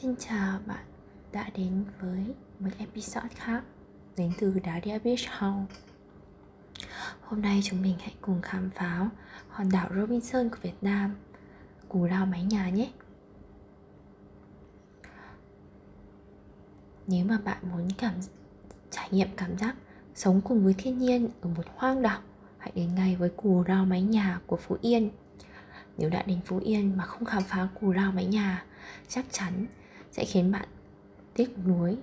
Xin chào bạn đã đến với một episode khác đến từ Daria Beach House Hôm nay chúng mình hãy cùng khám phá hòn đảo Robinson của Việt Nam, Cù Lao Mái Nhà nhé. Nếu mà bạn muốn cảm, trải nghiệm cảm giác sống cùng với thiên nhiên ở một hoang đảo, Hãy đến ngay với Cù Lao Mái Nhà của Phú Yên. Nếu đã đến Phú Yên mà không khám phá Cù Lao Mái Nhà, chắc chắn sẽ khiến bạn tiếc nuối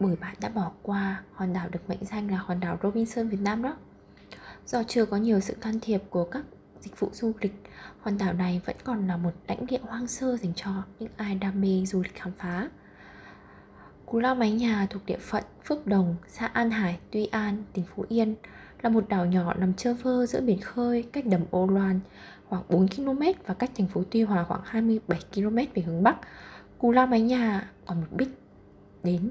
bởi bạn đã bỏ qua hòn đảo được mệnh danh là hòn đảo Robinson Việt Nam đó. Do chưa có nhiều sự can thiệp của các dịch vụ du lịch, hòn đảo này vẫn còn là một lãnh địa hoang sơ dành cho những ai đam mê du lịch khám phá. Cú Lao Mái Nhà thuộc địa phận Phước Đồng, xã An Hải, Tuy An, tỉnh Phú Yên là một đảo nhỏ nằm trơ vơ giữa biển khơi cách đầm Ô Loan khoảng 4 km và cách thành phố Tuy Hòa khoảng 27 km về hướng Bắc. Cù Lao Mái Nhà còn một biết đến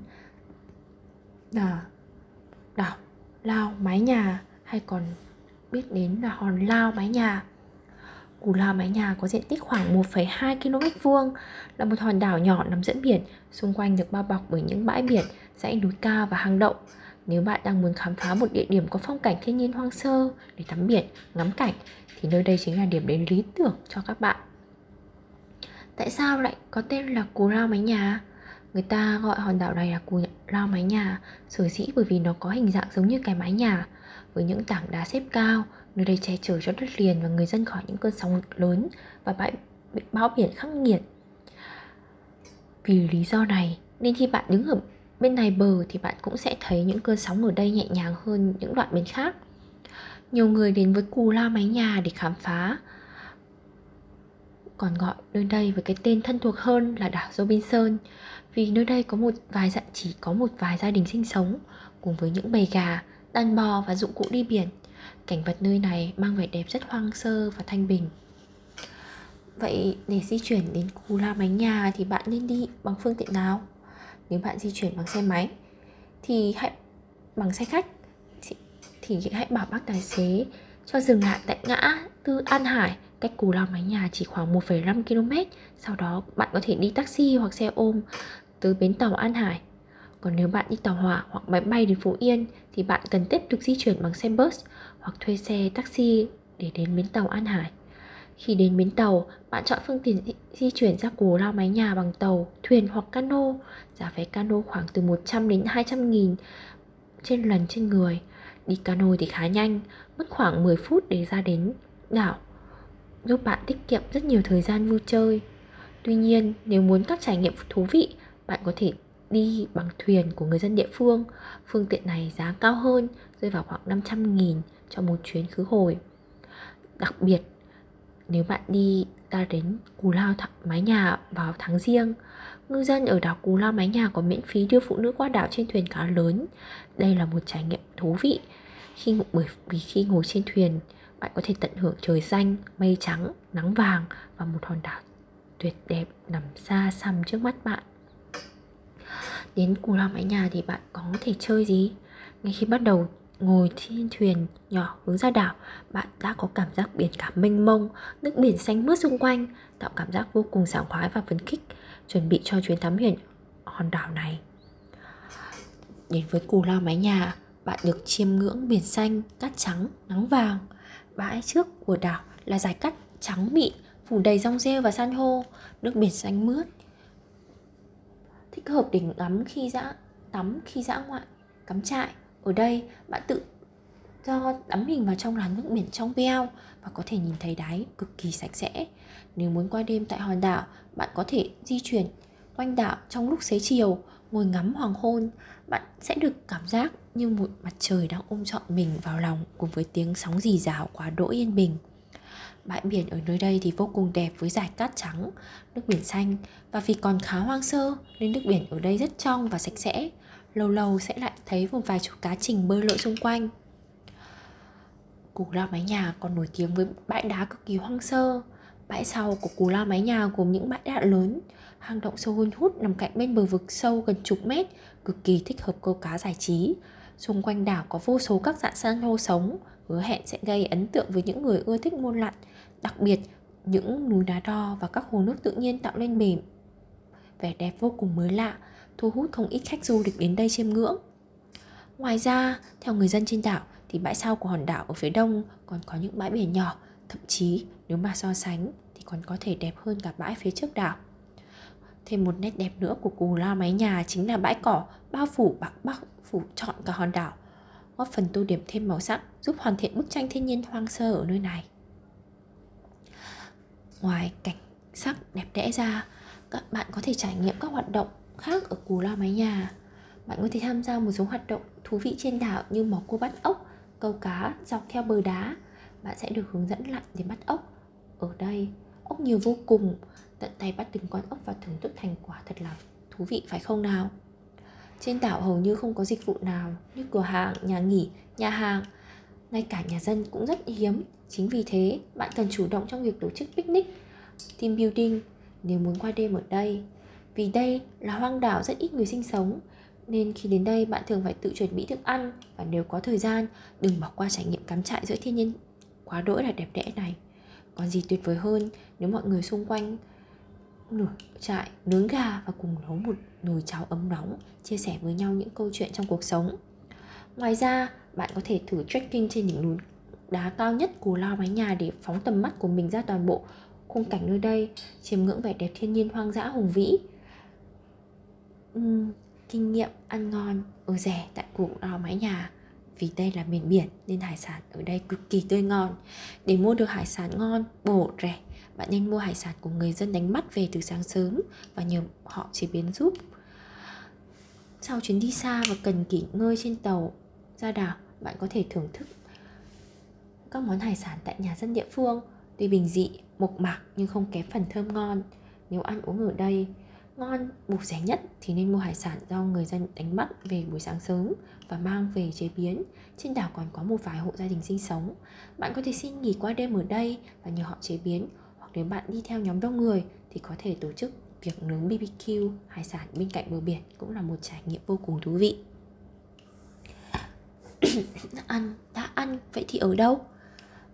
là đảo Lao Mái Nhà hay còn biết đến là hòn Lao Mái Nhà. Cù Lao Mái Nhà có diện tích khoảng 1,2 km vuông, là một hòn đảo nhỏ nằm giữa biển, xung quanh được bao bọc bởi những bãi biển, dãy núi cao và hang động. Nếu bạn đang muốn khám phá một địa điểm có phong cảnh thiên nhiên hoang sơ để tắm biển, ngắm cảnh thì nơi đây chính là điểm đến lý tưởng cho các bạn. Tại sao lại có tên là Cù Lao Mái Nhà? Người ta gọi hòn đảo này là Cù Lao Mái Nhà sở dĩ bởi vì nó có hình dạng giống như cái mái nhà với những tảng đá xếp cao, nơi đây che chở cho đất liền và người dân khỏi những cơn sóng lớn và bãi bão biển khắc nghiệt. Vì lý do này nên khi bạn đứng ở bên này bờ thì bạn cũng sẽ thấy những cơn sóng ở đây nhẹ nhàng hơn những đoạn bên khác. Nhiều người đến với Cù Lao Mái Nhà để khám phá còn gọi nơi đây với cái tên thân thuộc hơn là đảo Robinson vì nơi đây có một vài dạ chỉ có một vài gia đình sinh sống cùng với những bầy gà, đàn bò và dụng cụ đi biển. Cảnh vật nơi này mang vẻ đẹp rất hoang sơ và thanh bình. Vậy để di chuyển đến Cù La Mái Nhà thì bạn nên đi bằng phương tiện nào? Nếu bạn di chuyển bằng xe máy thì hãy bằng xe khách thì hãy bảo bác tài xế cho dừng lại tại ngã Tư An Hải cách Cù Lao Mái Nhà chỉ khoảng 1,5 km. Sau đó bạn có thể đi taxi hoặc xe ôm từ bến tàu An Hải. Còn nếu bạn đi tàu hỏa hoặc máy bay đến Phú Yên thì bạn cần tiếp tục di chuyển bằng xe bus hoặc thuê xe taxi để đến bến tàu An Hải. Khi đến bến tàu, bạn chọn phương tiện di chuyển ra Cù Lao Mái Nhà bằng tàu, thuyền hoặc cano. Giá vé cano khoảng từ 100 đến 200 nghìn trên lần trên người. Đi cano thì khá nhanh, mất khoảng 10 phút để ra đến đảo giúp bạn tiết kiệm rất nhiều thời gian vui chơi. Tuy nhiên, nếu muốn các trải nghiệm thú vị, bạn có thể đi bằng thuyền của người dân địa phương. Phương tiện này giá cao hơn, rơi vào khoảng 500 nghìn cho một chuyến khứ hồi. Đặc biệt, nếu bạn đi ta đến Cù Lao mái nhà vào tháng riêng, ngư dân ở đảo Cù Lao mái nhà có miễn phí đưa phụ nữ qua đảo trên thuyền cá lớn. Đây là một trải nghiệm thú vị khi bởi vì khi ngồi trên thuyền bạn có thể tận hưởng trời xanh, mây trắng, nắng vàng và một hòn đảo tuyệt đẹp nằm xa xăm trước mắt bạn. Đến Cù Lao Mái Nhà thì bạn có thể chơi gì? Ngay khi bắt đầu ngồi trên thuyền nhỏ hướng ra đảo, bạn đã có cảm giác biển cả mênh mông, nước biển xanh mướt xung quanh, tạo cảm giác vô cùng sảng khoái và phấn khích, chuẩn bị cho chuyến thám hiểm hòn đảo này. Đến với Cù Lao Mái Nhà, bạn được chiêm ngưỡng biển xanh, cát trắng, nắng vàng, Bãi trước của đảo là giải cắt trắng mịn phủ đầy rong rêu và san hô, nước biển xanh mướt. Thích hợp để ngắm khi dã tắm khi dã ngoại, cắm trại. Ở đây bạn tự do đắm mình vào trong làn nước biển trong veo và có thể nhìn thấy đáy cực kỳ sạch sẽ. Nếu muốn qua đêm tại hòn đảo, bạn có thể di chuyển quanh đảo trong lúc xế chiều, ngồi ngắm hoàng hôn. Bạn sẽ được cảm giác như một mặt trời đang ôm trọn mình vào lòng cùng với tiếng sóng rì rào quá đỗi yên bình. Bãi biển ở nơi đây thì vô cùng đẹp với dải cát trắng, nước biển xanh và vì còn khá hoang sơ nên nước biển ở đây rất trong và sạch sẽ. Lâu lâu sẽ lại thấy một vài chú cá trình bơi lội xung quanh. Cù lao mái nhà còn nổi tiếng với bãi đá cực kỳ hoang sơ. Bãi sau của cù lao mái nhà gồm những bãi đá lớn, hang động sâu hun hút nằm cạnh bên bờ vực sâu gần chục mét, cực kỳ thích hợp câu cá giải trí Xung quanh đảo có vô số các dạng san hô sống, hứa hẹn sẽ gây ấn tượng với những người ưa thích môn lặn. Đặc biệt, những núi đá đo và các hồ nước tự nhiên tạo lên bể vẻ đẹp vô cùng mới lạ, thu hút không ít khách du lịch đến đây chiêm ngưỡng. Ngoài ra, theo người dân trên đảo thì bãi sau của hòn đảo ở phía đông còn có những bãi biển nhỏ, thậm chí nếu mà so sánh thì còn có thể đẹp hơn cả bãi phía trước đảo. Thêm một nét đẹp nữa của Cù Lao mái nhà chính là bãi cỏ bao phủ bạc bắc phủ trọn cả hòn đảo, góp phần tô điểm thêm màu sắc, giúp hoàn thiện bức tranh thiên nhiên hoang sơ ở nơi này. Ngoài cảnh sắc đẹp đẽ ra, các bạn có thể trải nghiệm các hoạt động khác ở Cù Lao mái nhà. Bạn có thể tham gia một số hoạt động thú vị trên đảo như mò cua bắt ốc, câu cá dọc theo bờ đá. Bạn sẽ được hướng dẫn lặn để bắt ốc. Ở đây, ốc nhiều vô cùng, tận tay bắt từng con ốc và thưởng thức thành quả thật là thú vị phải không nào? Trên đảo hầu như không có dịch vụ nào như cửa hàng, nhà nghỉ, nhà hàng, ngay cả nhà dân cũng rất hiếm. Chính vì thế, bạn cần chủ động trong việc tổ chức picnic, team building nếu muốn qua đêm ở đây. Vì đây là hoang đảo rất ít người sinh sống, nên khi đến đây bạn thường phải tự chuẩn bị thức ăn và nếu có thời gian, đừng bỏ qua trải nghiệm cắm trại giữa thiên nhiên quá đỗi là đẹp đẽ này. Còn gì tuyệt vời hơn nếu mọi người xung quanh lửa trại nướng gà và cùng nấu một nồi cháo ấm nóng chia sẻ với nhau những câu chuyện trong cuộc sống. Ngoài ra bạn có thể thử trekking trên đỉnh núi đá cao nhất của lao mái nhà để phóng tầm mắt của mình ra toàn bộ khung cảnh nơi đây chiêm ngưỡng vẻ đẹp thiên nhiên hoang dã hùng vĩ. Uhm, kinh nghiệm ăn ngon ở rẻ tại cụ lao mái nhà vì đây là miền biển nên hải sản ở đây cực kỳ tươi ngon. Để mua được hải sản ngon, bổ, rẻ, bạn nên mua hải sản của người dân đánh bắt về từ sáng sớm và nhờ họ chế biến giúp. Sau chuyến đi xa và cần nghỉ ngơi trên tàu ra đảo, bạn có thể thưởng thức các món hải sản tại nhà dân địa phương. Tuy bình dị, mộc mạc nhưng không kém phần thơm ngon. Nếu ăn uống ở đây ngon, bổ rẻ nhất thì nên mua hải sản do người dân đánh bắt về buổi sáng sớm và mang về chế biến. Trên đảo còn có một vài hộ gia đình sinh sống. Bạn có thể xin nghỉ qua đêm ở đây và nhờ họ chế biến. Hoặc nếu bạn đi theo nhóm đông người thì có thể tổ chức việc nướng BBQ, hải sản bên cạnh bờ biển cũng là một trải nghiệm vô cùng thú vị. Ăn, đã ăn, vậy thì ở đâu?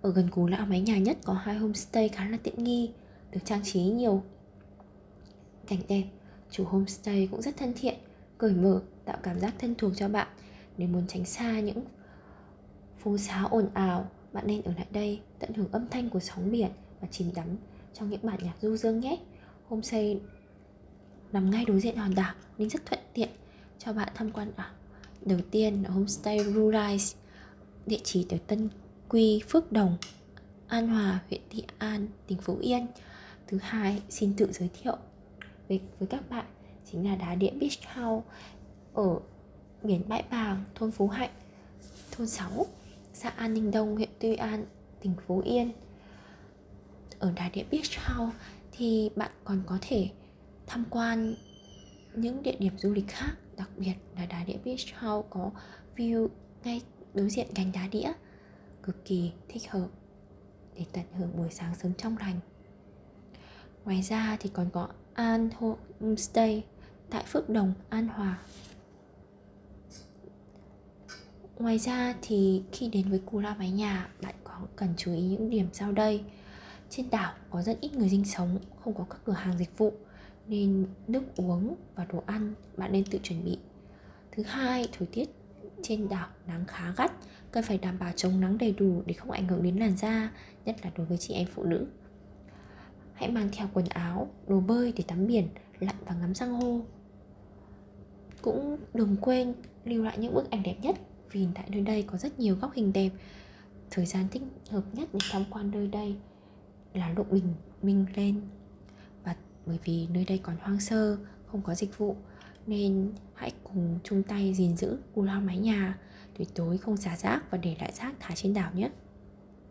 Ở gần cú lão máy nhà nhất có hai homestay khá là tiện nghi, được trang trí nhiều. Cảnh đẹp chủ homestay cũng rất thân thiện cởi mở tạo cảm giác thân thuộc cho bạn. Nếu muốn tránh xa những phố xá ồn ào bạn nên ở lại đây tận hưởng âm thanh của sóng biển và chìm đắm trong những bản nhạc du dương nhé. Homestay nằm ngay đối diện hòn đảo nên rất thuận tiện cho bạn tham quan đảo đầu tiên là homestay Rurais, địa chỉ ở Tân Quy, Phước Đồng, An Hòa, huyện Thị An, tỉnh Phú Yên. Thứ hai, xin tự giới thiệu với, với các bạn chính là đá địa Beach House ở biển Bãi Bàng, thôn Phú Hạnh, thôn 6, xã An Ninh Đông, huyện Tuy An, tỉnh Phú Yên. Ở đá địa Beach House thì bạn còn có thể tham quan những địa điểm du lịch khác đặc biệt là đá đĩa Beach House có view ngay đối diện cánh đá đĩa cực kỳ thích hợp để tận hưởng buổi sáng sớm trong lành. Ngoài ra thì còn có An Homestay tại Phước Đồng, An Hòa Ngoài ra thì khi đến với Cù Lao Mái Nhà bạn có cần chú ý những điểm sau đây trên đảo có rất ít người sinh sống, không có các cửa hàng dịch vụ nên nước uống và đồ ăn bạn nên tự chuẩn bị. Thứ hai, thời tiết trên đảo nắng khá gắt, cần phải đảm bảo chống nắng đầy đủ để không ảnh hưởng đến làn da, nhất là đối với chị em phụ nữ. Hãy mang theo quần áo, đồ bơi để tắm biển, lặn và ngắm san hô. Cũng đừng quên lưu lại những bức ảnh đẹp nhất vì tại nơi đây có rất nhiều góc hình đẹp. Thời gian thích hợp nhất để tham quan nơi đây là lúc bình minh lên và bởi vì nơi đây còn hoang sơ không có dịch vụ nên hãy cùng chung tay gìn giữ cù lao mái nhà tuyệt đối không xả rác và để lại rác thải trên đảo nhé